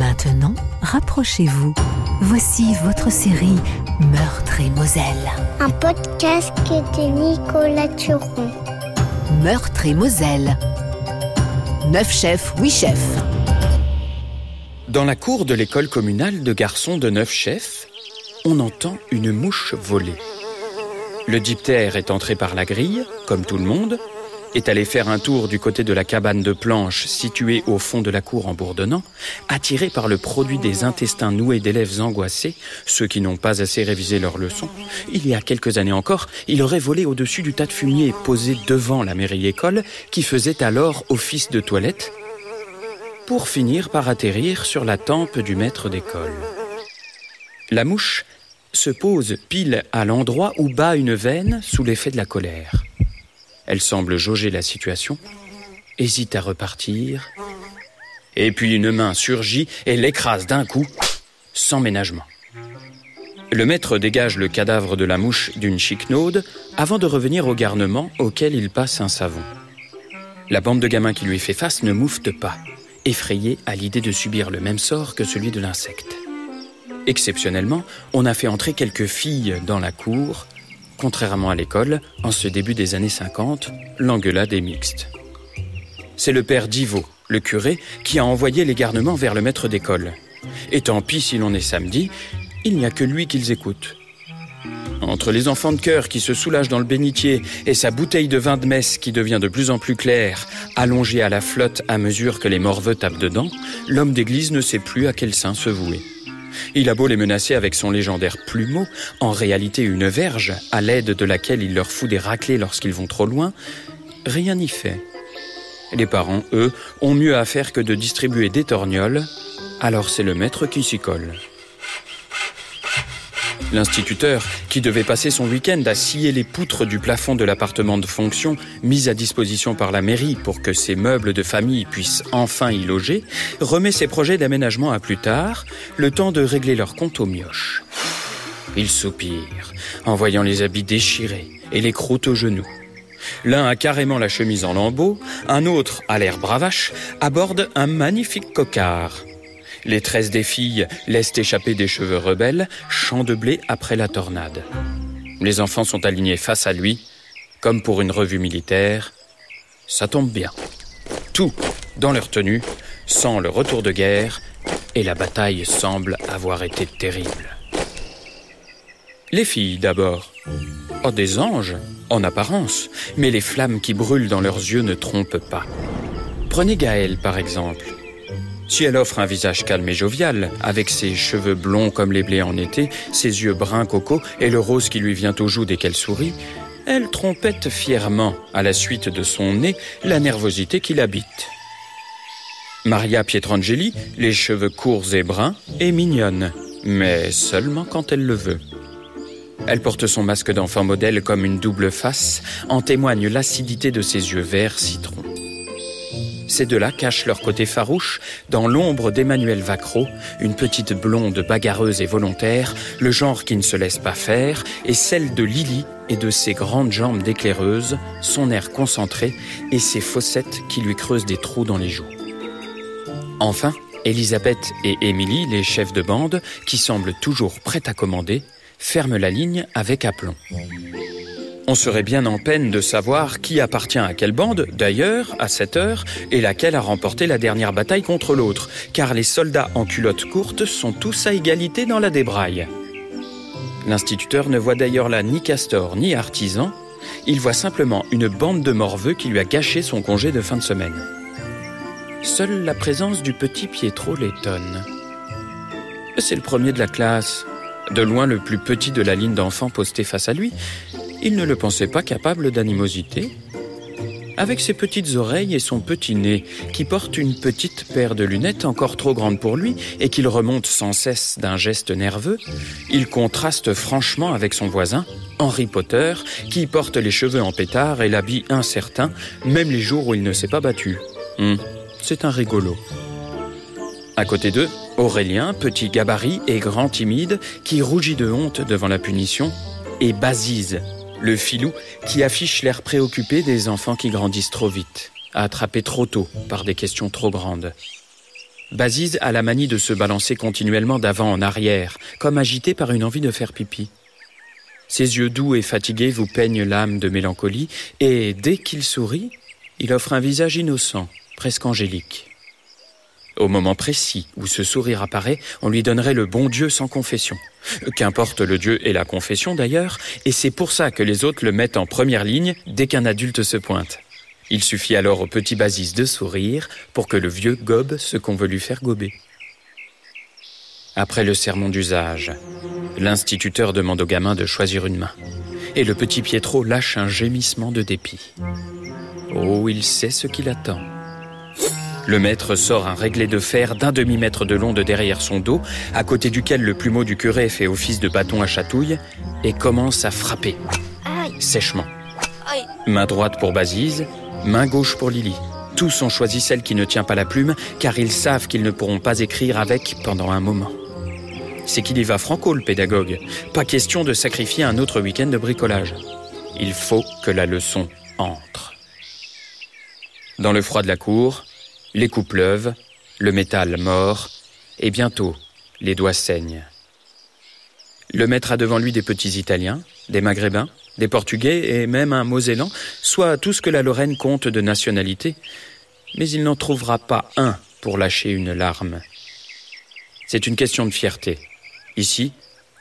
Maintenant, rapprochez-vous. Voici votre série Meurtre et Moselle. Un podcast de Nicolas Turon. Meurtre et Moselle. Neuf chefs, huit chefs. Dans la cour de l'école communale de garçons de neuf chefs, on entend une mouche voler. Le diptère est entré par la grille, comme tout le monde, est allé faire un tour du côté de la cabane de planches située au fond de la cour en bourdonnant, attiré par le produit des intestins noués d'élèves angoissés, ceux qui n'ont pas assez révisé leurs leçons. Il y a quelques années encore, il aurait volé au-dessus du tas de fumier posé devant la mairie école qui faisait alors office de toilette pour finir par atterrir sur la tempe du maître d'école. La mouche se pose pile à l'endroit où bat une veine sous l'effet de la colère. Elle semble jauger la situation, hésite à repartir, et puis une main surgit et l'écrase d'un coup, sans ménagement. Le maître dégage le cadavre de la mouche d'une chicnaude avant de revenir au garnement auquel il passe un savon. La bande de gamins qui lui fait face ne moufte pas, effrayée à l'idée de subir le même sort que celui de l'insecte. Exceptionnellement, on a fait entrer quelques filles dans la cour Contrairement à l'école, en ce début des années 50, l'engueulade est mixte. C'est le père Divot, le curé, qui a envoyé les garnements vers le maître d'école. Et tant pis si l'on est samedi, il n'y a que lui qu'ils écoutent. Entre les enfants de cœur qui se soulagent dans le bénitier et sa bouteille de vin de messe qui devient de plus en plus claire, allongée à la flotte à mesure que les morveux tapent dedans, l'homme d'église ne sait plus à quel sein se vouer. Il a beau les menacer avec son légendaire plumeau, en réalité une verge, à l'aide de laquelle il leur fout des raclés lorsqu'ils vont trop loin, rien n'y fait. Les parents, eux, ont mieux à faire que de distribuer des torgnoles, alors c'est le maître qui s'y colle. L'instituteur, qui devait passer son week-end à scier les poutres du plafond de l'appartement de fonction mis à disposition par la mairie pour que ses meubles de famille puissent enfin y loger, remet ses projets d'aménagement à plus tard, le temps de régler leur compte aux mioches. Il soupire en voyant les habits déchirés et les croûtes aux genoux. L'un a carrément la chemise en lambeaux, un autre, à l'air bravache, aborde un magnifique cocard. Les tresses des filles laissent échapper des cheveux rebelles, champs de blé après la tornade. Les enfants sont alignés face à lui, comme pour une revue militaire. Ça tombe bien. Tout dans leur tenue, sans le retour de guerre, et la bataille semble avoir été terrible. Les filles d'abord. Oh, des anges, en apparence, mais les flammes qui brûlent dans leurs yeux ne trompent pas. Prenez Gaëlle, par exemple. Si elle offre un visage calme et jovial, avec ses cheveux blonds comme les blés en été, ses yeux bruns coco et le rose qui lui vient aux joues dès qu'elle sourit, elle trompette fièrement, à la suite de son nez, la nervosité qui l'habite. Maria Pietrangeli, les cheveux courts et bruns, est mignonne, mais seulement quand elle le veut. Elle porte son masque d'enfant modèle comme une double face, en témoigne l'acidité de ses yeux verts citron. Ces deux-là cachent leur côté farouche dans l'ombre d'Emmanuel Vacro, une petite blonde bagarreuse et volontaire, le genre qui ne se laisse pas faire, et celle de Lily et de ses grandes jambes d'éclaireuse, son air concentré et ses fossettes qui lui creusent des trous dans les joues. Enfin, Elisabeth et Émilie, les chefs de bande, qui semblent toujours prêtes à commander, ferment la ligne avec aplomb. On serait bien en peine de savoir qui appartient à quelle bande, d'ailleurs, à cette heure, et laquelle a remporté la dernière bataille contre l'autre, car les soldats en culottes courtes sont tous à égalité dans la débraille. L'instituteur ne voit d'ailleurs là ni castor ni artisan, il voit simplement une bande de morveux qui lui a gâché son congé de fin de semaine. Seule la présence du petit Pietro l'étonne. C'est le premier de la classe, de loin le plus petit de la ligne d'enfants postée face à lui, il ne le pensait pas capable d'animosité. Avec ses petites oreilles et son petit nez, qui porte une petite paire de lunettes encore trop grande pour lui et qu'il remonte sans cesse d'un geste nerveux, il contraste franchement avec son voisin, Henry Potter, qui porte les cheveux en pétard et l'habit incertain, même les jours où il ne s'est pas battu. Hum, c'est un rigolo. À côté d'eux, Aurélien, petit gabarit et grand timide, qui rougit de honte devant la punition, et Basise, le filou qui affiche l'air préoccupé des enfants qui grandissent trop vite, attrapés trop tôt par des questions trop grandes. Basise a la manie de se balancer continuellement d'avant en arrière, comme agité par une envie de faire pipi. Ses yeux doux et fatigués vous peignent l'âme de mélancolie, et dès qu'il sourit, il offre un visage innocent, presque angélique. Au moment précis où ce sourire apparaît, on lui donnerait le bon Dieu sans confession. Qu'importe le Dieu et la confession d'ailleurs, et c'est pour ça que les autres le mettent en première ligne dès qu'un adulte se pointe. Il suffit alors au petit Basis de sourire pour que le vieux gobe ce qu'on veut lui faire gober. Après le sermon d'usage, l'instituteur demande au gamin de choisir une main. Et le petit Pietro lâche un gémissement de dépit. Oh, il sait ce qu'il attend. Le maître sort un réglé de fer d'un demi-mètre de long de derrière son dos, à côté duquel le plumeau du curé fait office de bâton à chatouille, et commence à frapper. Sèchement. Main droite pour Basise, main gauche pour Lily. Tous ont choisi celle qui ne tient pas la plume, car ils savent qu'ils ne pourront pas écrire avec pendant un moment. C'est qu'il y va franco, le pédagogue. Pas question de sacrifier un autre week-end de bricolage. Il faut que la leçon entre. Dans le froid de la cour, les coups pleuvent, le métal mord, et bientôt, les doigts saignent. Le maître a devant lui des petits Italiens, des Maghrébins, des Portugais et même un Mosellan, soit tout ce que la Lorraine compte de nationalité, mais il n'en trouvera pas un pour lâcher une larme. C'est une question de fierté. Ici,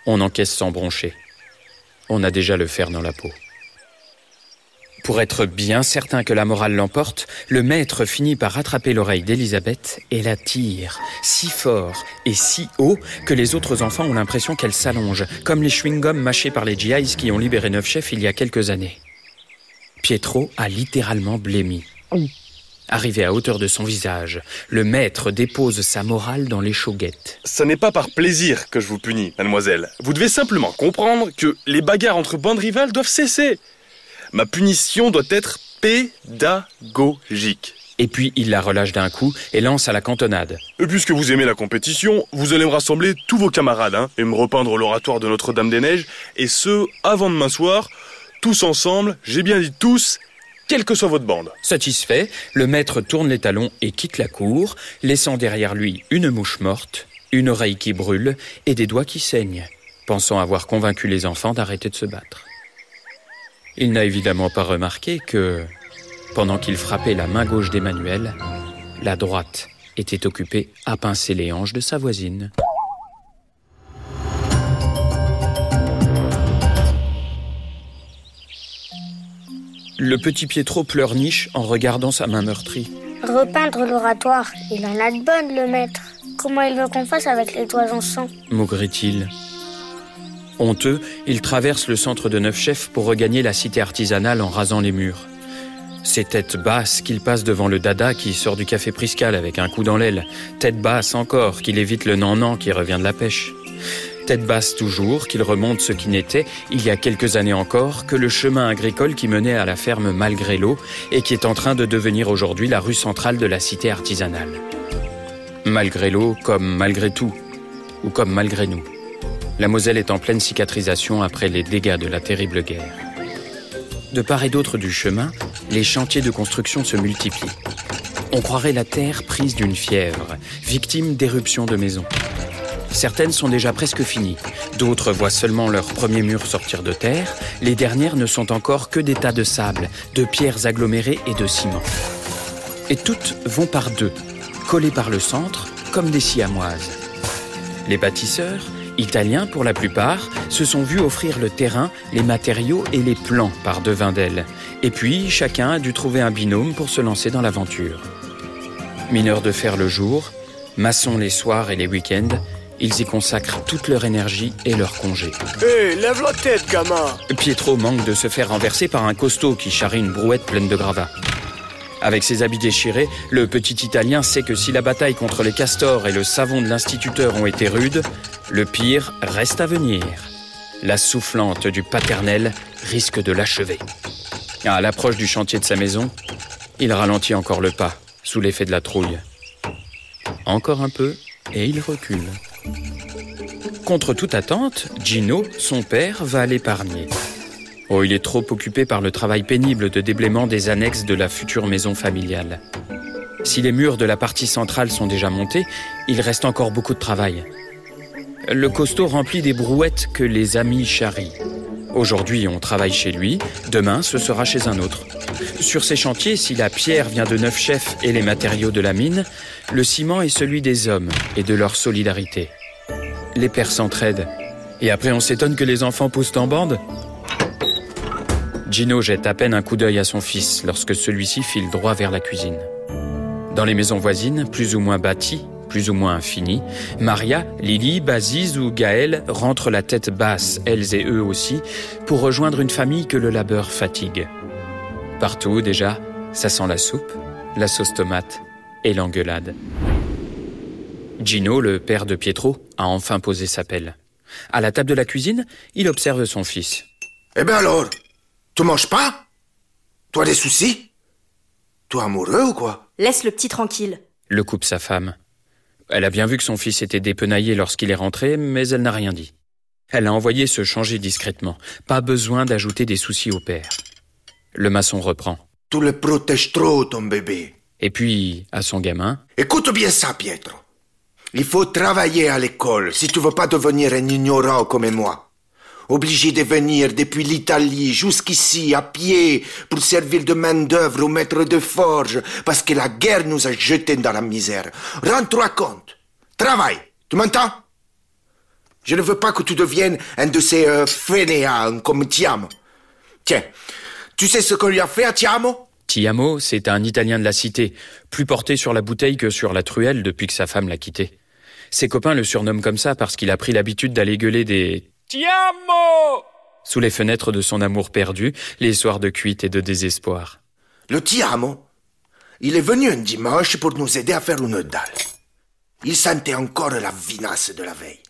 on encaisse sans broncher. On a déjà le fer dans la peau. Pour être bien certain que la morale l'emporte, le maître finit par rattraper l'oreille d'Elisabeth et la tire si fort et si haut que les autres enfants ont l'impression qu'elle s'allonge, comme les chewing-gums mâchés par les GIs qui ont libéré neuf chefs il y a quelques années. Pietro a littéralement blémi. Arrivé à hauteur de son visage, le maître dépose sa morale dans les chauguettes. Ce n'est pas par plaisir que je vous punis, mademoiselle. Vous devez simplement comprendre que les bagarres entre bandes rivales doivent cesser. Ma punition doit être pédagogique. Et puis il la relâche d'un coup et lance à la cantonade. Et puisque vous aimez la compétition, vous allez me rassembler tous vos camarades hein, et me repeindre l'oratoire de Notre-Dame-des-Neiges, et ce, avant demain soir, tous ensemble, j'ai bien dit tous, quelle que soit votre bande. Satisfait, le maître tourne les talons et quitte la cour, laissant derrière lui une mouche morte, une oreille qui brûle et des doigts qui saignent, pensant avoir convaincu les enfants d'arrêter de se battre. Il n'a évidemment pas remarqué que, pendant qu'il frappait la main gauche d'Emmanuel, la droite était occupée à pincer les hanches de sa voisine. Le petit Pietro pleurniche en regardant sa main meurtrie. Repeindre l'oratoire, il en a de bonnes, le maître. Comment il veut qu'on fasse avec les doigts en sang? Maugrit-il. Honteux, il traverse le centre de Neuf Chefs pour regagner la cité artisanale en rasant les murs. C'est tête basse qu'il passe devant le dada qui sort du café Priscal avec un coup dans l'aile. Tête basse encore qu'il évite le nan-nan qui revient de la pêche. Tête basse toujours qu'il remonte ce qui n'était, il y a quelques années encore, que le chemin agricole qui menait à la ferme malgré l'eau et qui est en train de devenir aujourd'hui la rue centrale de la cité artisanale. Malgré l'eau comme malgré tout, ou comme malgré nous. La Moselle est en pleine cicatrisation après les dégâts de la terrible guerre. De part et d'autre du chemin, les chantiers de construction se multiplient. On croirait la terre prise d'une fièvre, victime d'éruptions de maisons. Certaines sont déjà presque finies, d'autres voient seulement leurs premiers murs sortir de terre, les dernières ne sont encore que des tas de sable, de pierres agglomérées et de ciment. Et toutes vont par deux, collées par le centre, comme des siamoises. Les bâtisseurs, italiens pour la plupart, se sont vus offrir le terrain, les matériaux et les plans par devin d'elle. Et puis, chacun a dû trouver un binôme pour se lancer dans l'aventure. Mineurs de fer le jour, maçons les soirs et les week-ends, ils y consacrent toute leur énergie et leur congé. Hé, lève la tête, gamin Pietro manque de se faire renverser par un costaud qui charrie une brouette pleine de gravats. Avec ses habits déchirés, le petit Italien sait que si la bataille contre les castors et le savon de l'instituteur ont été rudes, le pire reste à venir. La soufflante du paternel risque de l'achever. À l'approche du chantier de sa maison, il ralentit encore le pas, sous l'effet de la trouille. Encore un peu, et il recule. Contre toute attente, Gino, son père, va l'épargner. Oh, il est trop occupé par le travail pénible de déblaiement des annexes de la future maison familiale. Si les murs de la partie centrale sont déjà montés, il reste encore beaucoup de travail. Le costaud remplit des brouettes que les amis charrient. Aujourd'hui, on travaille chez lui, demain, ce sera chez un autre. Sur ces chantiers, si la pierre vient de neuf chefs et les matériaux de la mine, le ciment est celui des hommes et de leur solidarité. Les pères s'entraident. Et après, on s'étonne que les enfants poussent en bande Gino jette à peine un coup d'œil à son fils lorsque celui-ci file droit vers la cuisine. Dans les maisons voisines, plus ou moins bâties, plus ou moins infinies, Maria, Lily, Baziz ou Gaël rentrent la tête basse, elles et eux aussi, pour rejoindre une famille que le labeur fatigue. Partout, déjà, ça sent la soupe, la sauce tomate et l'engueulade. Gino, le père de Pietro, a enfin posé sa pelle. À la table de la cuisine, il observe son fils. Eh ben alors, tu manges pas? Toi des soucis? Toi amoureux ou quoi? Laisse le petit tranquille. Le coupe sa femme. Elle a bien vu que son fils était dépenaillé lorsqu'il est rentré, mais elle n'a rien dit. Elle a envoyé se changer discrètement. Pas besoin d'ajouter des soucis au père. Le maçon reprend. Tu le protèges trop, ton bébé. Et puis, à son gamin. Écoute bien ça, Pietro. Il faut travailler à l'école si tu veux pas devenir un ignorant comme moi. Obligé de venir depuis l'Italie jusqu'ici à pied pour servir de main-d'œuvre au maître de forge parce que la guerre nous a jetés dans la misère. Rends-toi compte. Travaille. Tu m'entends? Je ne veux pas que tu deviennes un de ces euh, fainéants comme Tiamo. Tiens, tu sais ce qu'on lui a fait à Tiamo? Tiamo, c'est un Italien de la cité, plus porté sur la bouteille que sur la truelle depuis que sa femme l'a quitté. Ses copains le surnomment comme ça parce qu'il a pris l'habitude d'aller gueuler des Tiamo sous les fenêtres de son amour perdu, les soirs de cuite et de désespoir. Le Tiamo, il est venu un dimanche pour nous aider à faire une dalle. Il sentait encore la vinasse de la veille.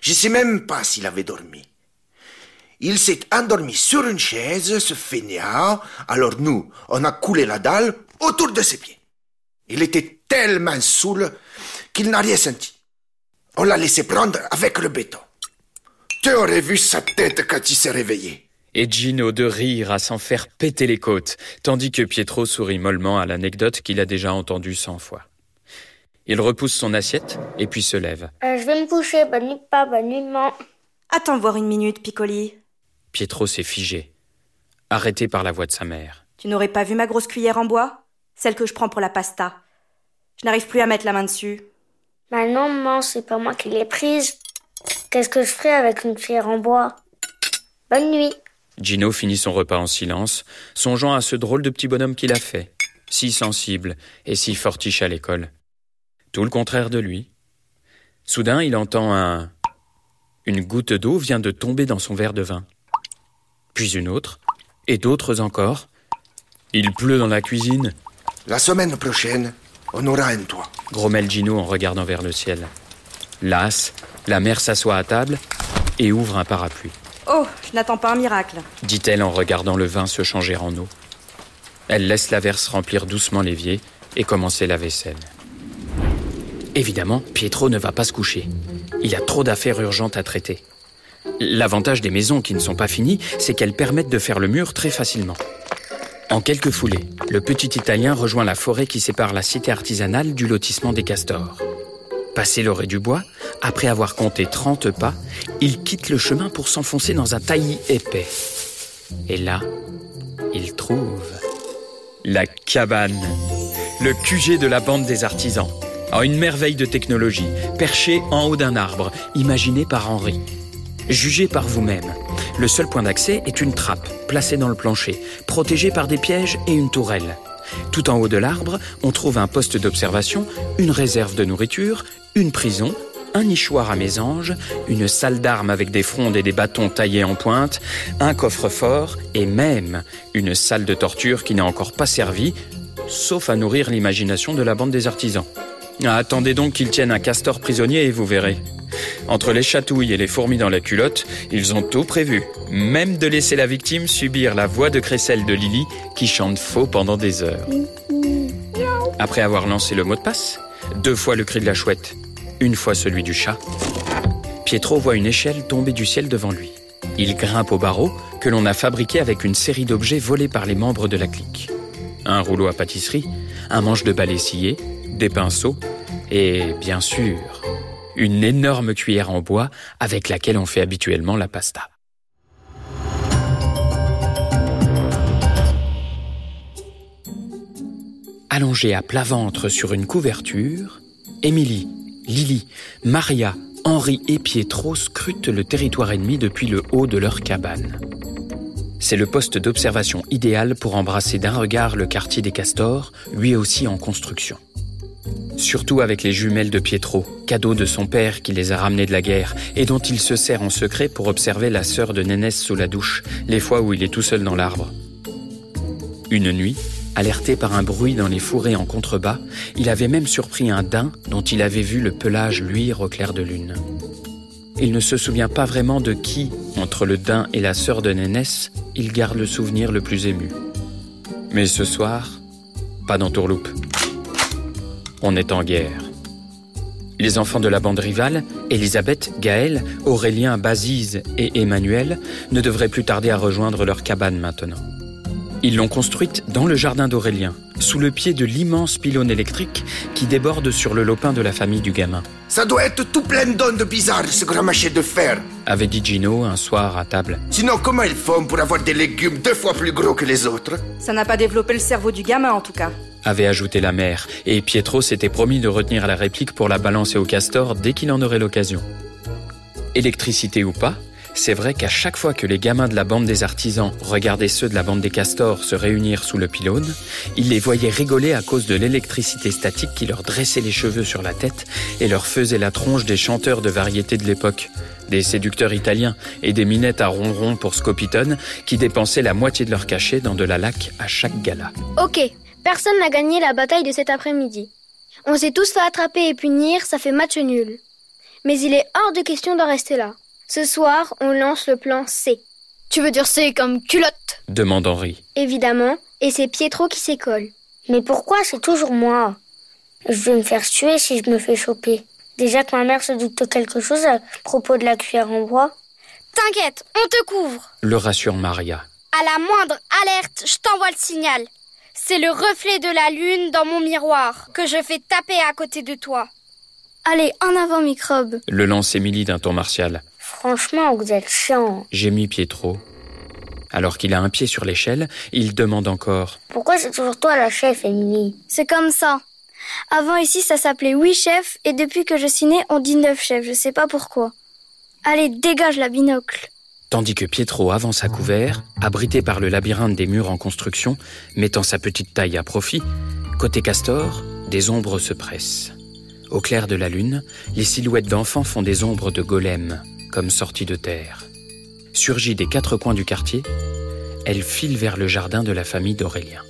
Je sais même pas s'il avait dormi. Il s'est endormi sur une chaise, ce feignant, alors nous, on a coulé la dalle autour de ses pieds. Il était tellement saoul qu'il n'a rien senti. On l'a laissé prendre avec le béton. Tu aurais vu sa tête quand il s'est réveillé. Et Gino de rire à s'en faire péter les côtes, tandis que Pietro sourit mollement à l'anecdote qu'il a déjà entendue cent fois. Il repousse son assiette et puis se lève. Euh, je vais me coucher. Bonne nuit, pas, bonne nuit, maman. Attends voir une minute, Piccoli. Pietro s'est figé, arrêté par la voix de sa mère. Tu n'aurais pas vu ma grosse cuillère en bois? Celle que je prends pour la pasta. Je n'arrive plus à mettre la main dessus. Bah non, maman, c'est pas moi qui l'ai prise. Qu'est-ce que je ferais avec une cuillère en bois? Bonne nuit. Gino finit son repas en silence, songeant à ce drôle de petit bonhomme qu'il a fait, si sensible et si fortiche à l'école. Tout le contraire de lui. Soudain, il entend un... Une goutte d'eau vient de tomber dans son verre de vin. Puis une autre, et d'autres encore. Il pleut dans la cuisine, La semaine prochaine, on aura un toit. grommelle Gino en regardant vers le ciel. Las, la mère s'assoit à table et ouvre un parapluie, Oh, je n'attends pas un miracle. dit-elle en regardant le vin se changer en eau. Elle laisse l'averse remplir doucement l'évier et commencer la vaisselle. Évidemment, Pietro ne va pas se coucher. Il a trop d'affaires urgentes à traiter. L'avantage des maisons qui ne sont pas finies, c'est qu'elles permettent de faire le mur très facilement. En quelques foulées, le petit Italien rejoint la forêt qui sépare la cité artisanale du lotissement des castors. Passé l'orée du bois, après avoir compté 30 pas, il quitte le chemin pour s'enfoncer dans un taillis épais. Et là, il trouve la cabane, le QG de la bande des artisans. En une merveille de technologie, perché en haut d'un arbre, imaginé par Henri. Jugez par vous-même. Le seul point d'accès est une trappe, placée dans le plancher, protégée par des pièges et une tourelle. Tout en haut de l'arbre, on trouve un poste d'observation, une réserve de nourriture, une prison, un nichoir à mésanges, une salle d'armes avec des frondes et des bâtons taillés en pointe, un coffre-fort et même une salle de torture qui n'a encore pas servi, sauf à nourrir l'imagination de la bande des artisans. Ah, attendez donc qu'ils tiennent un castor prisonnier et vous verrez. Entre les chatouilles et les fourmis dans la culotte, ils ont tout prévu, même de laisser la victime subir la voix de crécelle de Lily qui chante faux pendant des heures. Après avoir lancé le mot de passe, deux fois le cri de la chouette, une fois celui du chat, Pietro voit une échelle tomber du ciel devant lui. Il grimpe au barreau que l'on a fabriqué avec une série d'objets volés par les membres de la clique. Un rouleau à pâtisserie, un manche de balai scié, des pinceaux et, bien sûr, une énorme cuillère en bois avec laquelle on fait habituellement la pasta. Allongée à plat ventre sur une couverture, Émilie, Lily, Maria, Henri et Pietro scrutent le territoire ennemi depuis le haut de leur cabane. C'est le poste d'observation idéal pour embrasser d'un regard le quartier des castors, lui aussi en construction. Surtout avec les jumelles de Pietro, cadeau de son père qui les a ramenées de la guerre et dont il se sert en secret pour observer la sœur de Nénès sous la douche, les fois où il est tout seul dans l'arbre. Une nuit, Alerté par un bruit dans les fourrés en contrebas, il avait même surpris un daim dont il avait vu le pelage luire au clair de lune. Il ne se souvient pas vraiment de qui, entre le daim et la sœur de Nénès, il garde le souvenir le plus ému. Mais ce soir, pas d'entourloupe. On est en guerre. Les enfants de la bande rivale, Elisabeth, Gaël, Aurélien, Basise et Emmanuel, ne devraient plus tarder à rejoindre leur cabane maintenant. Ils l'ont construite dans le jardin d'Aurélien, sous le pied de l'immense pylône électrique qui déborde sur le lopin de la famille du gamin. Ça doit être tout plein d'ondes bizarres, ce grand machin de fer. Avait dit Gino un soir à table. Sinon, comment ils font pour avoir des légumes deux fois plus gros que les autres? Ça n'a pas développé le cerveau du gamin en tout cas. Avait ajouté la mère, et Pietro s'était promis de retenir la réplique pour la balancer au castor dès qu'il en aurait l'occasion. Électricité ou pas, c'est vrai qu'à chaque fois que les gamins de la bande des artisans regardaient ceux de la bande des castors se réunir sous le pylône, ils les voyaient rigoler à cause de l'électricité statique qui leur dressait les cheveux sur la tête et leur faisait la tronche des chanteurs de variété de l'époque, des séducteurs italiens et des minettes à ronron pour Scopitone qui dépensaient la moitié de leur cachet dans de la laque à chaque gala. Ok, personne n'a gagné la bataille de cet après-midi. On s'est tous fait attraper et punir, ça fait match nul. Mais il est hors de question de rester là. Ce soir, on lance le plan C. Tu veux dire C comme culotte? Demande Henri. Évidemment, et c'est Pietro qui s'écolle. Mais pourquoi c'est toujours moi? Je vais me faire tuer si je me fais choper. Déjà que ma mère se doute de quelque chose à propos de la cuillère en bois. T'inquiète, on te couvre. Le rassure Maria. À la moindre alerte, je t'envoie le signal. C'est le reflet de la lune dans mon miroir que je fais taper à côté de toi. Allez, en avant, microbe. Le lance Émilie d'un ton martial. Franchement, vous êtes chiant. Gémit Pietro. Alors qu'il a un pied sur l'échelle, il demande encore. Pourquoi c'est toujours toi la chef, Émilie? C'est comme ça. Avant ici, ça s'appelait huit chefs, et depuis que je suis née, on dit neuf chefs. Je sais pas pourquoi. Allez, dégage la binocle. Tandis que Pietro avance à couvert, abrité par le labyrinthe des murs en construction, mettant sa petite taille à profit, côté Castor, des ombres se pressent. Au clair de la lune, les silhouettes d'enfants font des ombres de golems, comme sortie de terre. Surgie des quatre coins du quartier, elle file vers le jardin de la famille d'Aurélien.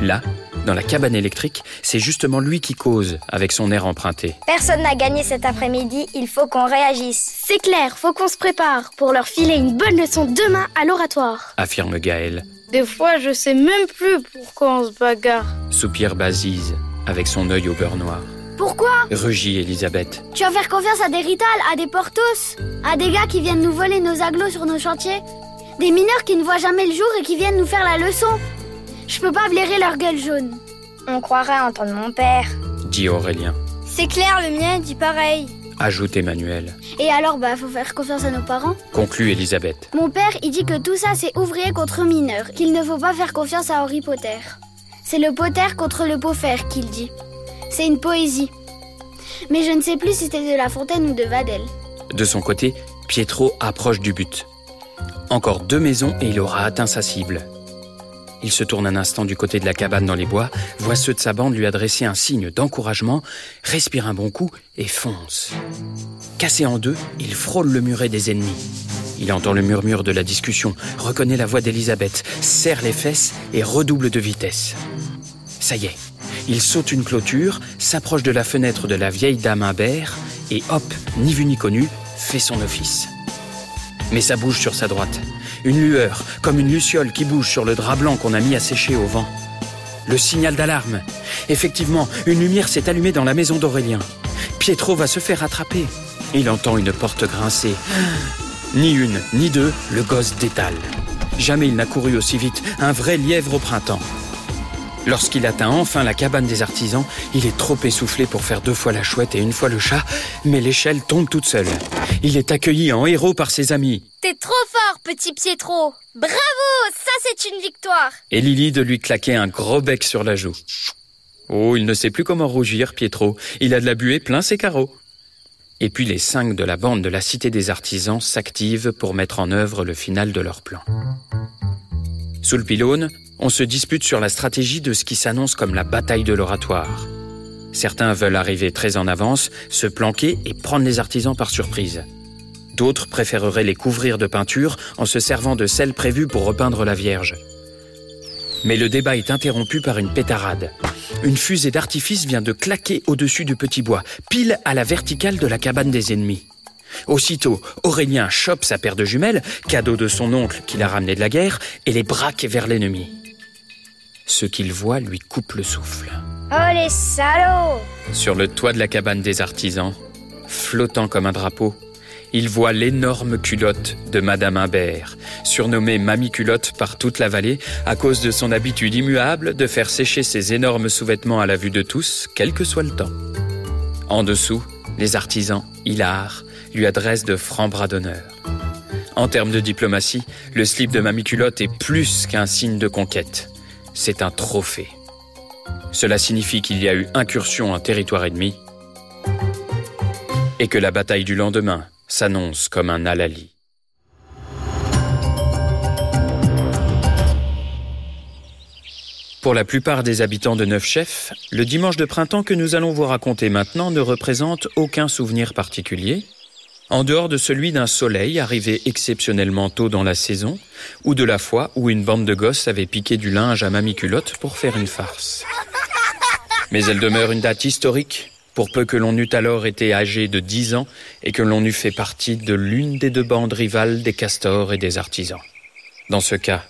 Là, dans la cabane électrique, c'est justement lui qui cause avec son air emprunté. Personne n'a gagné cet après-midi, il faut qu'on réagisse. C'est clair, faut qu'on se prépare pour leur filer une bonne leçon demain à l'oratoire. Affirme Gaël. Des fois, je sais même plus pourquoi on se bagarre. Soupire Basise avec son œil au beurre noir. Pourquoi Rugit Elisabeth. Tu vas faire confiance à des Rital, à des Portos, à des gars qui viennent nous voler nos aglos sur nos chantiers Des mineurs qui ne voient jamais le jour et qui viennent nous faire la leçon Je peux pas blairer leur gueule jaune. On croirait entendre mon père. Dit Aurélien. C'est clair, le mien dit pareil. Ajoute Emmanuel. Et alors, bah, faut faire confiance à nos parents Conclut Elisabeth. Mon père, il dit que tout ça, c'est ouvrier contre mineur, qu'il ne faut pas faire confiance à Harry Potter. C'est le Potter contre le Potter qu'il dit. C'est une poésie. Mais je ne sais plus si c'était de La Fontaine ou de Vadel. De son côté, Pietro approche du but. Encore deux maisons et il aura atteint sa cible. Il se tourne un instant du côté de la cabane dans les bois, voit ceux de sa bande lui adresser un signe d'encouragement, respire un bon coup et fonce. Cassé en deux, il frôle le muret des ennemis. Il entend le murmure de la discussion, reconnaît la voix d'Elisabeth, serre les fesses et redouble de vitesse. Ça y est, il saute une clôture, s'approche de la fenêtre de la vieille dame Imbert et hop, ni vu ni connu, fait son office. Mais ça bouge sur sa droite. Une lueur, comme une luciole qui bouge sur le drap blanc qu'on a mis à sécher au vent. Le signal d'alarme. Effectivement, une lumière s'est allumée dans la maison d'Aurélien. Pietro va se faire attraper. Il entend une porte grincer. Ni une, ni deux, le gosse détale. Jamais il n'a couru aussi vite, un vrai lièvre au printemps. Lorsqu'il atteint enfin la cabane des artisans, il est trop essoufflé pour faire deux fois la chouette et une fois le chat, mais l'échelle tombe toute seule. Il est accueilli en héros par ses amis. T'es trop fort, petit Pietro Bravo Ça, c'est une victoire Et Lily de lui claquer un gros bec sur la joue. Oh, il ne sait plus comment rougir, Pietro. Il a de la buée plein ses carreaux. Et puis les cinq de la bande de la Cité des Artisans s'activent pour mettre en œuvre le final de leur plan. Sous le pylône, on se dispute sur la stratégie de ce qui s'annonce comme la bataille de l'oratoire. Certains veulent arriver très en avance, se planquer et prendre les artisans par surprise. D'autres préféreraient les couvrir de peinture en se servant de celle prévue pour repeindre la Vierge. Mais le débat est interrompu par une pétarade. Une fusée d'artifice vient de claquer au-dessus du petit bois, pile à la verticale de la cabane des ennemis. Aussitôt, Aurélien chope sa paire de jumelles, cadeau de son oncle qui l'a ramené de la guerre, et les braque vers l'ennemi. Ce qu'il voit lui coupe le souffle. Oh les salauds Sur le toit de la cabane des artisans, flottant comme un drapeau, il voit l'énorme culotte de Madame Imbert, surnommée Mamie Culotte par toute la vallée à cause de son habitude immuable de faire sécher ses énormes sous-vêtements à la vue de tous, quel que soit le temps. En dessous, les artisans, hilars, lui adressent de francs bras d'honneur. En termes de diplomatie, le slip de Mamie Culotte est plus qu'un signe de conquête. C'est un trophée. Cela signifie qu'il y a eu incursion en territoire ennemi et que la bataille du lendemain s'annonce comme un alali. Pour la plupart des habitants de Neuf Chefs, le dimanche de printemps que nous allons vous raconter maintenant ne représente aucun souvenir particulier, en dehors de celui d'un soleil arrivé exceptionnellement tôt dans la saison, ou de la fois où une bande de gosses avait piqué du linge à Mamie Culotte pour faire une farce. Mais elle demeure une date historique, pour peu que l'on eût alors été âgé de dix ans et que l'on eût fait partie de l'une des deux bandes rivales des castors et des artisans. Dans ce cas,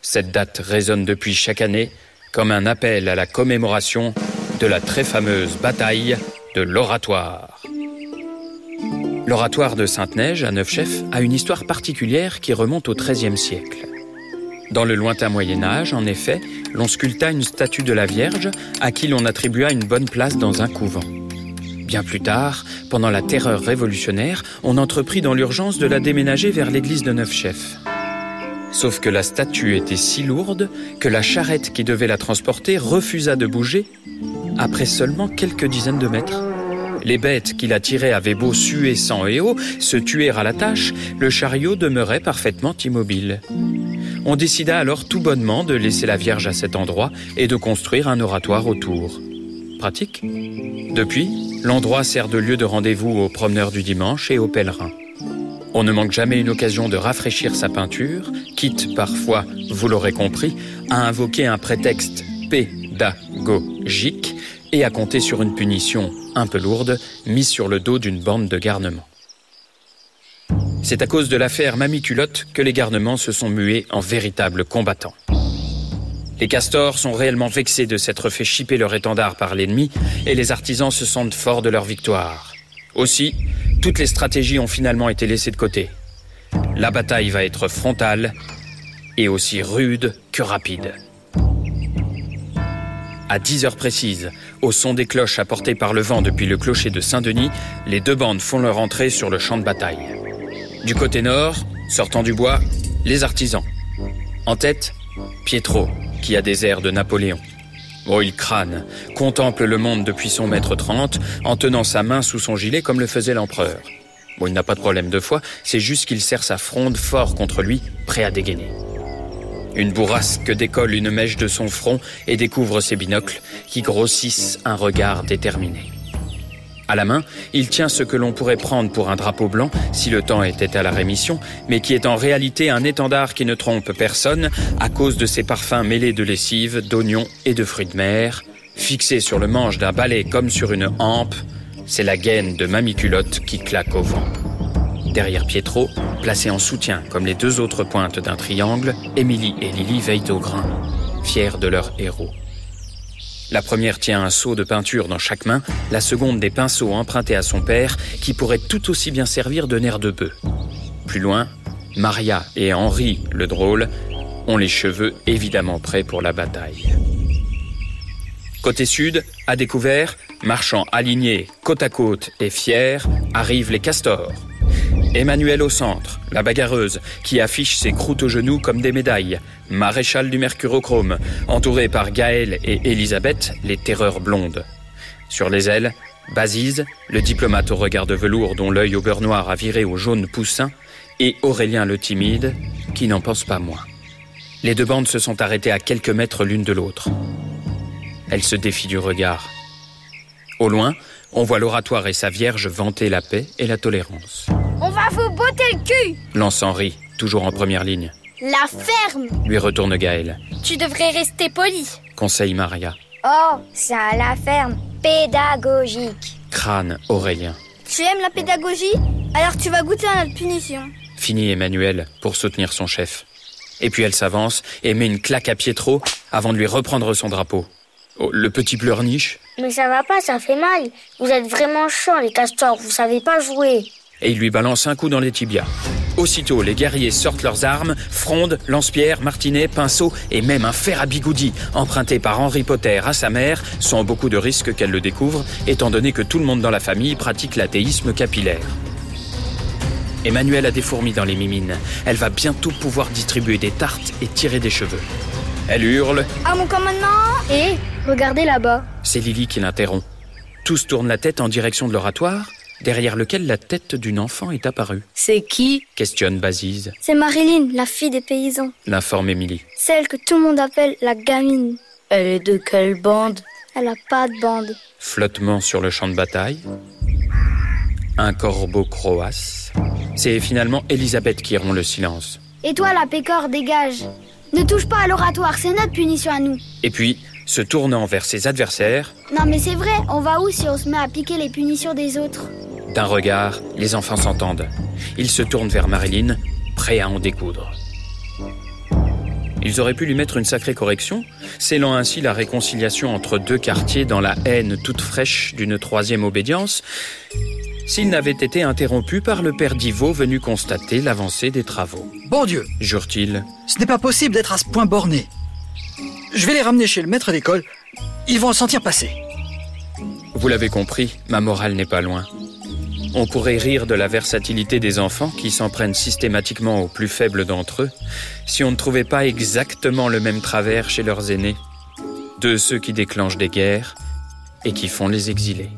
cette date résonne depuis chaque année comme un appel à la commémoration de la très fameuse bataille de l'oratoire. L'oratoire de Sainte-Neige, à Neufchef, a une histoire particulière qui remonte au XIIIe siècle. Dans le lointain Moyen Âge, en effet, l'on sculpta une statue de la Vierge à qui l'on attribua une bonne place dans un couvent. Bien plus tard, pendant la terreur révolutionnaire, on entreprit dans l'urgence de la déménager vers l'église de Neufchef. Sauf que la statue était si lourde que la charrette qui devait la transporter refusa de bouger après seulement quelques dizaines de mètres. Les bêtes qui la tiraient avaient beau suer sang et eau, se tuer à la tâche, le chariot demeurait parfaitement immobile. On décida alors tout bonnement de laisser la Vierge à cet endroit et de construire un oratoire autour. Pratique Depuis, l'endroit sert de lieu de rendez-vous aux promeneurs du dimanche et aux pèlerins. On ne manque jamais une occasion de rafraîchir sa peinture, quitte parfois, vous l'aurez compris, à invoquer un prétexte pédagogique et à compter sur une punition un peu lourde mise sur le dos d'une bande de garnements. C'est à cause de l'affaire Mamie Culotte que les garnements se sont mués en véritables combattants. Les castors sont réellement vexés de s'être fait chipper leur étendard par l'ennemi et les artisans se sentent forts de leur victoire. Aussi, toutes les stratégies ont finalement été laissées de côté. La bataille va être frontale et aussi rude que rapide. À 10 heures précises, au son des cloches apportées par le vent depuis le clocher de Saint-Denis, les deux bandes font leur entrée sur le champ de bataille. Du côté nord, sortant du bois, les artisans. En tête, Pietro, qui a des airs de Napoléon. Oh, il crâne, contemple le monde depuis son mètre trente, en tenant sa main sous son gilet comme le faisait l'empereur. Bon, il n'a pas de problème de foi, c'est juste qu'il serre sa fronde fort contre lui, prêt à dégainer. Une bourrasque décolle une mèche de son front et découvre ses binocles, qui grossissent un regard déterminé. À la main, il tient ce que l'on pourrait prendre pour un drapeau blanc si le temps était à la rémission, mais qui est en réalité un étendard qui ne trompe personne à cause de ses parfums mêlés de lessive, d'oignons et de fruits de mer. Fixé sur le manche d'un balai comme sur une hampe, c'est la gaine de Mamie Culotte qui claque au vent. Derrière Pietro, placé en soutien comme les deux autres pointes d'un triangle, Émilie et Lily veillent au grain, fiers de leur héros. La première tient un seau de peinture dans chaque main, la seconde des pinceaux empruntés à son père, qui pourrait tout aussi bien servir de nerf de bœuf. Plus loin, Maria et Henri, le drôle, ont les cheveux évidemment prêts pour la bataille. Côté sud, à découvert, marchant alignés côte à côte et fiers, arrivent les castors. Emmanuel au centre, la bagarreuse, qui affiche ses croûtes aux genoux comme des médailles. Maréchal du mercurochrome, entouré par Gaël et Elisabeth, les terreurs blondes. Sur les ailes, Bazise, le diplomate au regard de velours dont l'œil au beurre noir a viré au jaune poussin, et Aurélien le timide, qui n'en pense pas moins. Les deux bandes se sont arrêtées à quelques mètres l'une de l'autre. Elles se défient du regard. Au loin, on voit l'oratoire et sa vierge vanter la paix et la tolérance. On va vous botter le cul lance Henri, toujours en première ligne. La ferme Lui retourne Gaël. Tu devrais rester poli. Conseille Maria. Oh, c'est à la ferme pédagogique. Crâne Aurélien. Tu aimes la pédagogie? Alors tu vas goûter à notre punition. Finit Emmanuel pour soutenir son chef. Et puis elle s'avance et met une claque à Pietro avant de lui reprendre son drapeau. Oh, le petit pleurniche. Mais ça va pas, ça fait mal. Vous êtes vraiment chiants, les castors, vous savez pas jouer. Et il lui balance un coup dans les tibias. Aussitôt, les guerriers sortent leurs armes, frondes, lance-pierres, martinets, pinceaux et même un fer à bigoudi, emprunté par Harry Potter à sa mère, sans beaucoup de risques qu'elle le découvre, étant donné que tout le monde dans la famille pratique l'athéisme capillaire. Emmanuel a des fourmis dans les mimines. Elle va bientôt pouvoir distribuer des tartes et tirer des cheveux. Elle hurle. À mon commandement Et regardez là-bas. C'est Lily qui l'interrompt. Tous tournent la tête en direction de l'oratoire, derrière lequel la tête d'une enfant est apparue. C'est qui Questionne Bazise. C'est Marilyn, la fille des paysans. L'informe Émilie. Celle que tout le monde appelle la gamine. Elle est de quelle bande? Elle a pas de bande. Flottement sur le champ de bataille. Un corbeau croasse. C'est finalement Elisabeth qui rompt le silence. Et toi, la pécore, dégage. Ne touche pas à l'oratoire, c'est notre punition à nous. Et puis, se tournant vers ses adversaires, Non mais c'est vrai, on va où si on se met à piquer les punitions des autres? D'un regard, les enfants s'entendent. Ils se tournent vers Marilyn, prêts à en découdre. Ils auraient pu lui mettre une sacrée correction, scellant ainsi la réconciliation entre deux quartiers dans la haine toute fraîche d'une troisième obédience, s'il n'avait été interrompu par le père Divot venu constater l'avancée des travaux. Bon Dieu, Jure-t-il, ce n'est pas possible d'être à ce point borné. Je vais les ramener chez le maître d'école. Ils vont le sentir passer. vous l'avez compris, ma morale n'est pas loin. On pourrait rire de la versatilité des enfants qui s'en prennent systématiquement aux plus faibles d'entre eux, si on ne trouvait pas exactement le même travers chez leurs aînés, de ceux qui déclenchent des guerres et qui font les exilés.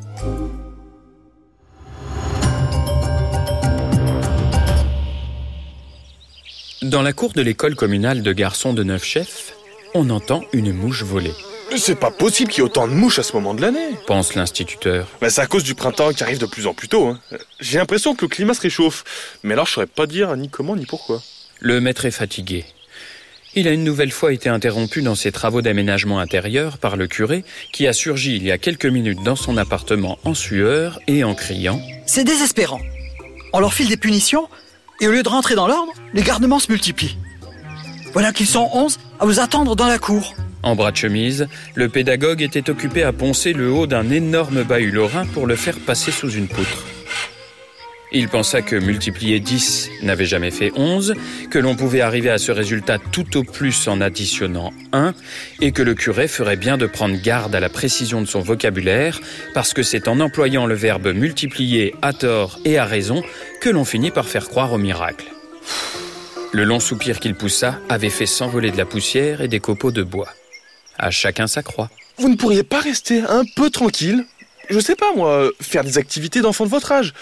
Dans la cour de l'école communale de garçons de neuf chefs, on entend une mouche voler, C'est pas possible qu'il y ait autant de mouches à ce moment de l'année. pense l'instituteur. Bah, c'est à cause du printemps qui arrive de plus en plus tôt. hein. J'ai l'impression que le climat se réchauffe. Mais alors, je saurais pas dire ni comment ni pourquoi. Le maître est fatigué. Il a une nouvelle fois été interrompu dans ses travaux d'aménagement intérieur par le curé, qui a surgi il y a quelques minutes dans son appartement en sueur et en criant C'est désespérant. On leur file des punitions, et au lieu de rentrer dans l'ordre, les garnements se multiplient. Voilà qu'ils sont onze à vous attendre dans la cour. En bras de chemise, le pédagogue était occupé à poncer le haut d'un énorme bahut lorrain pour le faire passer sous une poutre. Il pensa que multiplier 10 n'avait jamais fait 11, que l'on pouvait arriver à ce résultat tout au plus en additionnant 1, et que le curé ferait bien de prendre garde à la précision de son vocabulaire, parce que c'est en employant le verbe multiplier à tort et à raison que l'on finit par faire croire au miracle. Le long soupir qu'il poussa avait fait s'envoler de la poussière et des copeaux de bois. À chacun sa croix. Vous ne pourriez pas rester un peu tranquille? Je sais pas, moi, faire des activités d'enfants de votre âge.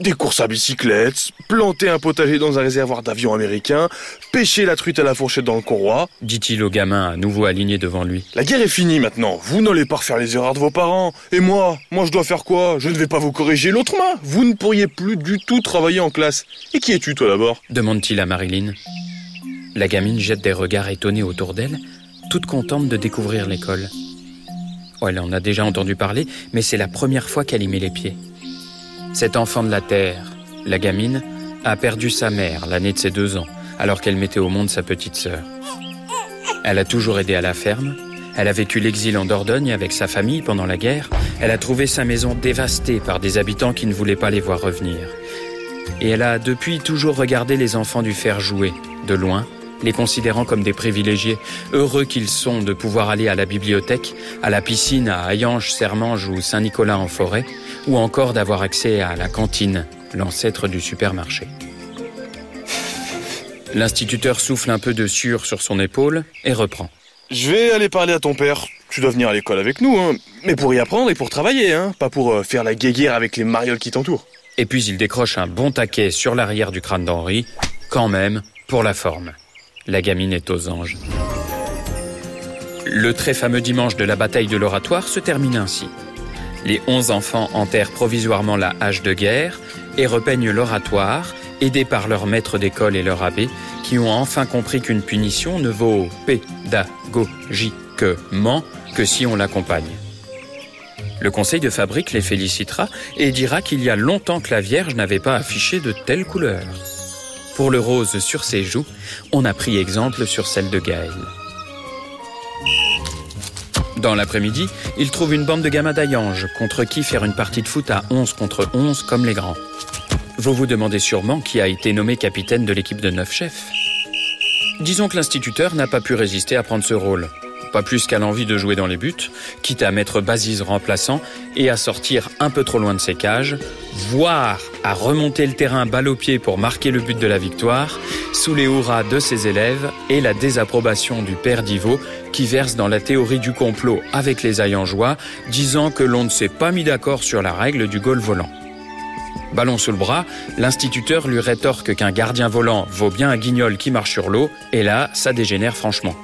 Des courses à bicyclette, planter un potager dans un réservoir d'avions américains, pêcher la truite à la fourchette dans le conroi. dit-il au gamin à nouveau aligné devant lui. La guerre est finie maintenant. Vous n'allez pas refaire les erreurs de vos parents. Et moi, moi je dois faire quoi? Je ne vais pas vous corriger l'autre main. Vous ne pourriez plus du tout travailler en classe. Et qui es-tu toi d'abord? Demande-t-il à Marilyn. La gamine jette des regards étonnés autour d'elle, toute contente de découvrir l'école. Oh, elle en a déjà entendu parler, mais c'est la première fois qu'elle y met les pieds. Cet enfant de la terre, la gamine, a perdu sa mère l'année de ses deux ans, alors qu'elle mettait au monde sa petite sœur. Elle a toujours aidé à la ferme, elle a vécu l'exil en Dordogne avec sa famille pendant la guerre, elle a trouvé sa maison dévastée par des habitants qui ne voulaient pas les voir revenir. Et elle a depuis toujours regardé les enfants du fer jouer, de loin, les considérant comme des privilégiés, heureux qu'ils sont de pouvoir aller à la bibliothèque, à la piscine à Hayange, Sermange ou Saint-Nicolas en forêt, ou encore d'avoir accès à la cantine, l'ancêtre du supermarché. L'instituteur souffle un peu de sueur sur son épaule et reprend. Je vais aller parler à ton père. Tu dois venir à l'école avec nous, hein. mais pour y apprendre et pour travailler, hein. pas pour euh, faire la guéguerre avec les marioles qui t'entourent. Et puis il décroche un bon taquet sur l'arrière du crâne d'Henri, quand même, pour la forme. La gamine est aux anges. Le très fameux dimanche de la bataille de l'oratoire se termine ainsi. Les onze enfants enterrent provisoirement la hache de guerre et repeignent l'oratoire, aidés par leur maître d'école et leur abbé, qui ont enfin compris qu'une punition ne vaut pédagogiquement que si on l'accompagne. Le conseil de fabrique les félicitera et dira qu'il y a longtemps que la Vierge n'avait pas affiché de telles couleurs. Pour le rose sur ses joues, on a pris exemple sur celle de Gaël. Dans l'après-midi, il trouve une bande de gamins d'Ayange contre qui faire une partie de foot à 11 contre 11 comme les grands. Vous vous demandez sûrement qui a été nommé capitaine de l'équipe de neuf chefs. Disons que l'instituteur n'a pas pu résister à prendre ce rôle. Pas plus qu'à l'envie de jouer dans les buts, quitte à mettre Bazise remplaçant et à sortir un peu trop loin de ses cages, voire à remonter le terrain balle au pied pour marquer le but de la victoire, sous les hurrahs de ses élèves et la désapprobation du père Divo qui verse dans la théorie du complot avec les joie, disant que l'on ne s'est pas mis d'accord sur la règle du goal volant. Ballon sous le bras, l'instituteur lui rétorque qu'un gardien volant vaut bien un guignol qui marche sur l'eau, et là, ça dégénère franchement.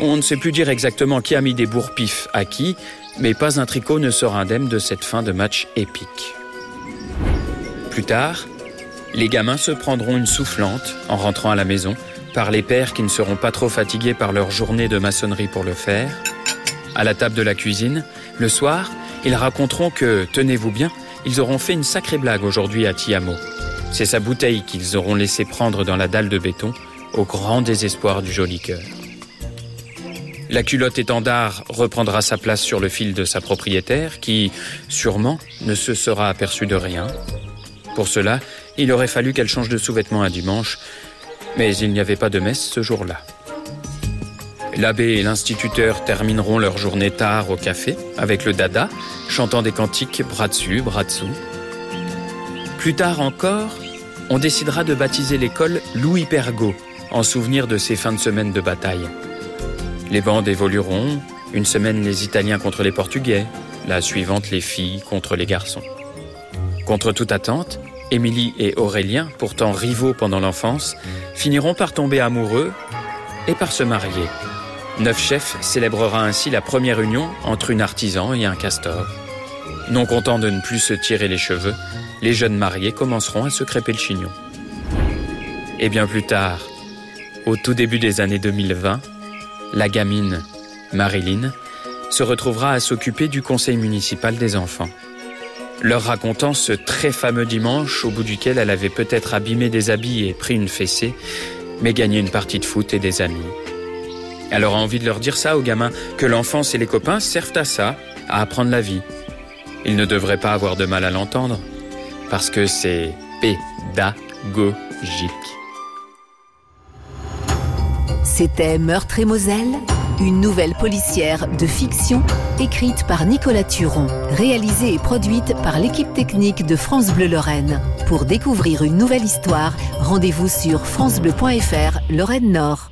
On ne sait plus dire exactement qui a mis des bourre-pifs à qui, mais pas un tricot ne sort indemne de cette fin de match épique. Plus tard, les gamins se prendront une soufflante en rentrant à la maison par les pères qui ne seront pas trop fatigués par leur journée de maçonnerie pour le faire. À la table de la cuisine, le soir, ils raconteront que, tenez-vous bien, ils auront fait une sacrée blague aujourd'hui à Tiamo. C'est sa bouteille qu'ils auront laissé prendre dans la dalle de béton, au grand désespoir du joli cœur. La culotte étendard reprendra sa place sur le fil de sa propriétaire, qui, sûrement, ne se sera aperçu de rien. Pour cela, il aurait fallu qu'elle change de sous-vêtements un dimanche, mais il n'y avait pas de messe ce jour-là. L'abbé et l'instituteur termineront leur journée tard au café avec le dada, chantant des cantiques bras dessus, bras dessous. Plus tard encore, on décidera de baptiser l'école Louis Pergot en souvenir de ces fins de semaine de bataille. Les bandes évolueront, une semaine les Italiens contre les Portugais, la suivante les filles contre les garçons. Contre toute attente, Émilie et Aurélien, pourtant rivaux pendant l'enfance, finiront par tomber amoureux et par se marier. Neuf Chefs célébrera ainsi la première union entre une artisan et un castor. Non content de ne plus se tirer les cheveux, les jeunes mariés commenceront à se crêper le chignon. Et bien plus tard, au tout début des années 2020, la gamine, Marilyn, se retrouvera à s'occuper du conseil municipal des enfants. Leur racontant ce très fameux dimanche au bout duquel elle avait peut-être abîmé des habits et pris une fessée, mais gagné une partie de foot et des amis. Elle aura envie de leur dire ça aux gamins, que l'enfance et les copains servent à ça, à apprendre la vie. Ils ne devraient pas avoir de mal à l'entendre, parce que c'est pédagogique. C'était Meurtre et Moselle, une nouvelle policière de fiction écrite par Nicolas Turon, réalisée et produite par l'équipe technique de France Bleu Lorraine. Pour découvrir une nouvelle histoire, rendez-vous sur francebleu.fr Lorraine Nord.